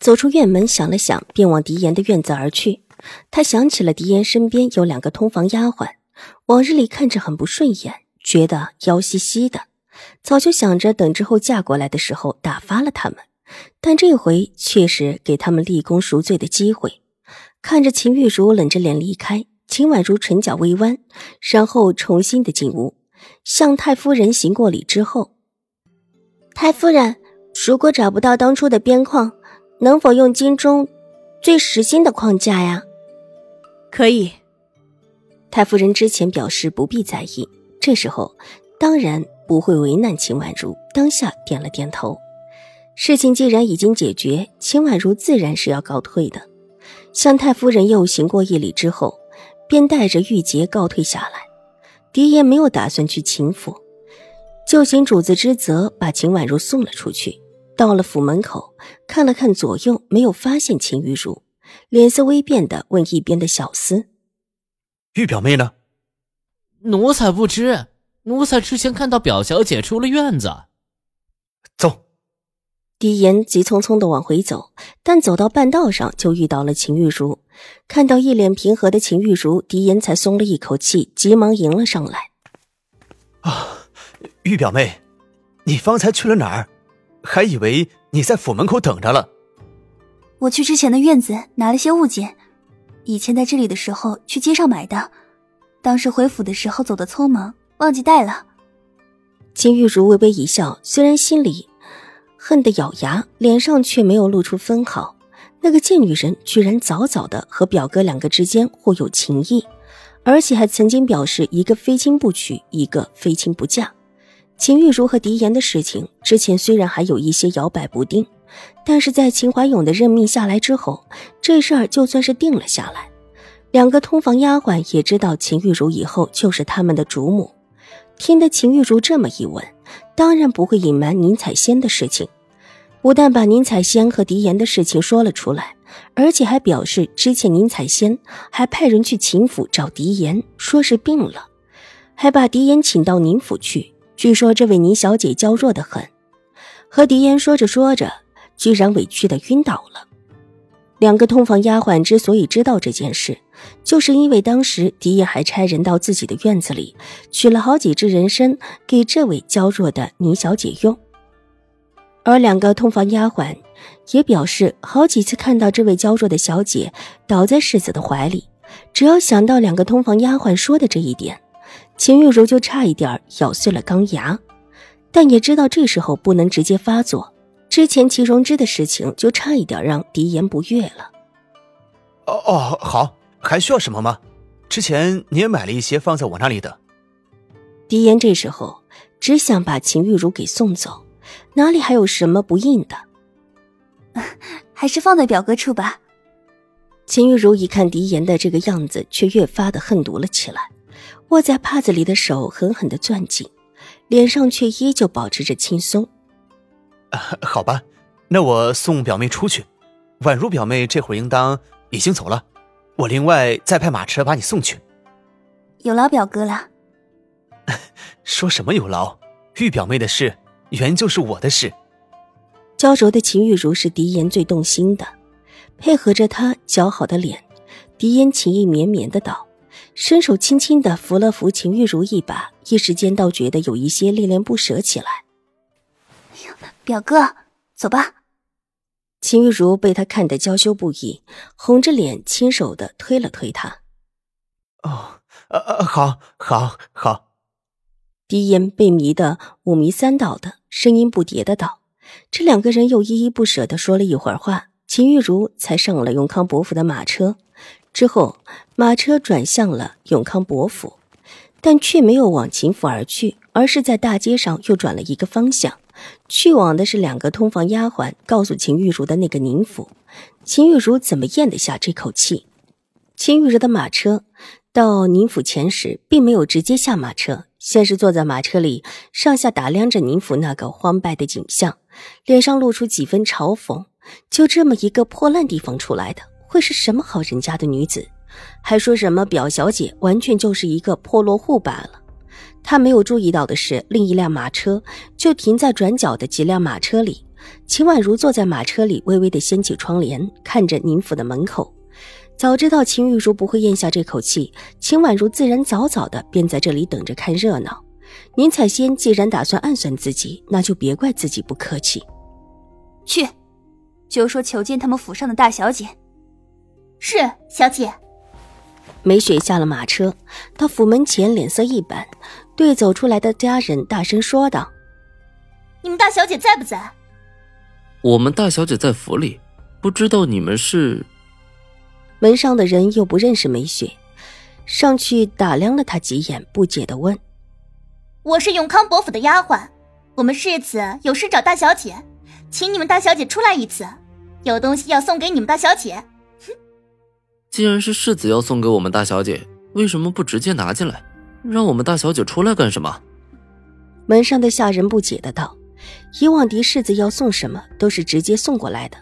走出院门，想了想，便往狄言的院子而去。他想起了狄言身边有两个通房丫鬟，往日里看着很不顺眼，觉得妖兮兮的，早就想着等之后嫁过来的时候打发了他们。但这回确实给他们立功赎罪的机会。看着秦玉茹冷着脸离开，秦婉如唇角微弯，然后重新的进屋，向太夫人行过礼之后，太夫人，如果找不到当初的边框。能否用金钟最实心的框架呀？可以。太夫人之前表示不必在意，这时候当然不会为难秦婉如，当下点了点头。事情既然已经解决，秦婉如自然是要告退的。向太夫人又行过一礼之后，便带着玉洁告退下来。狄爷没有打算去秦府，就行主子之责，把秦婉如送了出去。到了府门口，看了看左右，没有发现秦玉茹，脸色微变的问一边的小厮：“玉表妹呢？”“奴才不知，奴才之前看到表小姐出了院子。”走。狄言急匆匆的往回走，但走到半道上就遇到了秦玉茹。看到一脸平和的秦玉茹，狄言才松了一口气，急忙迎了上来：“啊，玉表妹，你方才去了哪儿？”还以为你在府门口等着了。我去之前的院子拿了些物件，以前在这里的时候去街上买的，当时回府的时候走的匆忙，忘记带了。金玉茹微微一笑，虽然心里恨得咬牙，脸上却没有露出分毫。那个贱女人居然早早的和表哥两个之间互有情谊，而且还曾经表示一个非亲不娶，一个非亲不嫁。秦玉茹和狄言的事情，之前虽然还有一些摇摆不定，但是在秦怀勇的任命下来之后，这事儿就算是定了下来。两个通房丫鬟也知道秦玉茹以后就是他们的主母。听得秦玉茹这么一问，当然不会隐瞒宁采仙的事情，不但把宁采仙和狄言的事情说了出来，而且还表示之前宁采仙还派人去秦府找狄言，说是病了，还把狄言请到宁府去。据说这位倪小姐娇弱的很，和狄言说着说着，居然委屈的晕倒了。两个通房丫鬟之所以知道这件事，就是因为当时狄言还差人到自己的院子里取了好几只人参给这位娇弱的倪小姐用。而两个通房丫鬟也表示，好几次看到这位娇弱的小姐倒在世子的怀里，只要想到两个通房丫鬟说的这一点。秦玉茹就差一点咬碎了钢牙，但也知道这时候不能直接发作。之前齐荣之的事情就差一点让狄言不悦了。哦哦，好，还需要什么吗？之前你也买了一些放在我那里的。狄言这时候只想把秦玉茹给送走，哪里还有什么不应的？还是放在表哥处吧。秦玉茹一看狄言的这个样子，却越发的恨毒了起来。握在帕子里的手狠狠的攥紧，脸上却依旧保持着轻松。好吧，那我送表妹出去。宛如表妹这会儿应当已经走了，我另外再派马车把你送去。有劳表哥了。说什么有劳？玉表妹的事原就是我的事。焦灼的秦玉茹是狄言最动心的，配合着他姣好的脸，狄言情意绵绵的道。伸手轻轻的扶了扶秦玉茹一把，一时间倒觉得有一些恋恋不舍起来。表哥，走吧。秦玉茹被他看得娇羞不已，红着脸亲手的推了推他。哦，呃呃，好，好，好。狄言被迷得五迷三道的，声音不迭的道：“这两个人又依依不舍的说了一会儿话，秦玉茹才上了永康伯府的马车。”之后，马车转向了永康伯府，但却没有往秦府而去，而是在大街上又转了一个方向，去往的是两个通房丫鬟告诉秦玉茹的那个宁府。秦玉茹怎么咽得下这口气？秦玉茹的马车到宁府前时，并没有直接下马车，先是坐在马车里，上下打量着宁府那个荒败的景象，脸上露出几分嘲讽。就这么一个破烂地方出来的，会是什么好人家的女子？还说什么表小姐，完全就是一个破落户罢了。他没有注意到的是，另一辆马车就停在转角的几辆马车里。秦婉如坐在马车里，微微的掀起窗帘，看着宁府的门口。早知道秦玉茹不会咽下这口气，秦婉如自然早早的便在这里等着看热闹。宁采仙既然打算暗算自己，那就别怪自己不客气。去，就说求见他们府上的大小姐。是小姐。梅雪下了马车，到府门前，脸色一板，对走出来的家人大声说道：“你们大小姐在不在？”“我们大小姐在府里，不知道你们是。”门上的人又不认识梅雪，上去打量了她几眼，不解的问：“我是永康伯府的丫鬟，我们世子有事找大小姐，请你们大小姐出来一次，有东西要送给你们大小姐。”哼！既然是世子要送给我们大小姐，为什么不直接拿进来，让我们大小姐出来干什么？门上的下人不解的道：“以往嫡世子要送什么，都是直接送过来的。”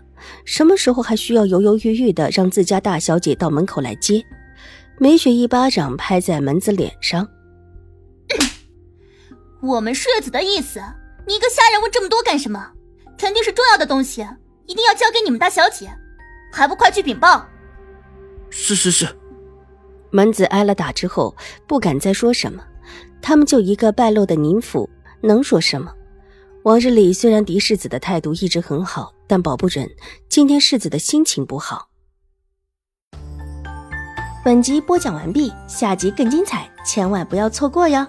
什么时候还需要犹犹豫豫的让自家大小姐到门口来接？梅雪一巴掌拍在门子脸上。我们世子的意思，你一个下人问这么多干什么？肯定是重要的东西，一定要交给你们大小姐，还不快去禀报？是是是。门子挨了打之后，不敢再说什么。他们就一个败落的宁府，能说什么？往日里虽然嫡世子的态度一直很好。但保不准今天世子的心情不好。本集播讲完毕，下集更精彩，千万不要错过哟。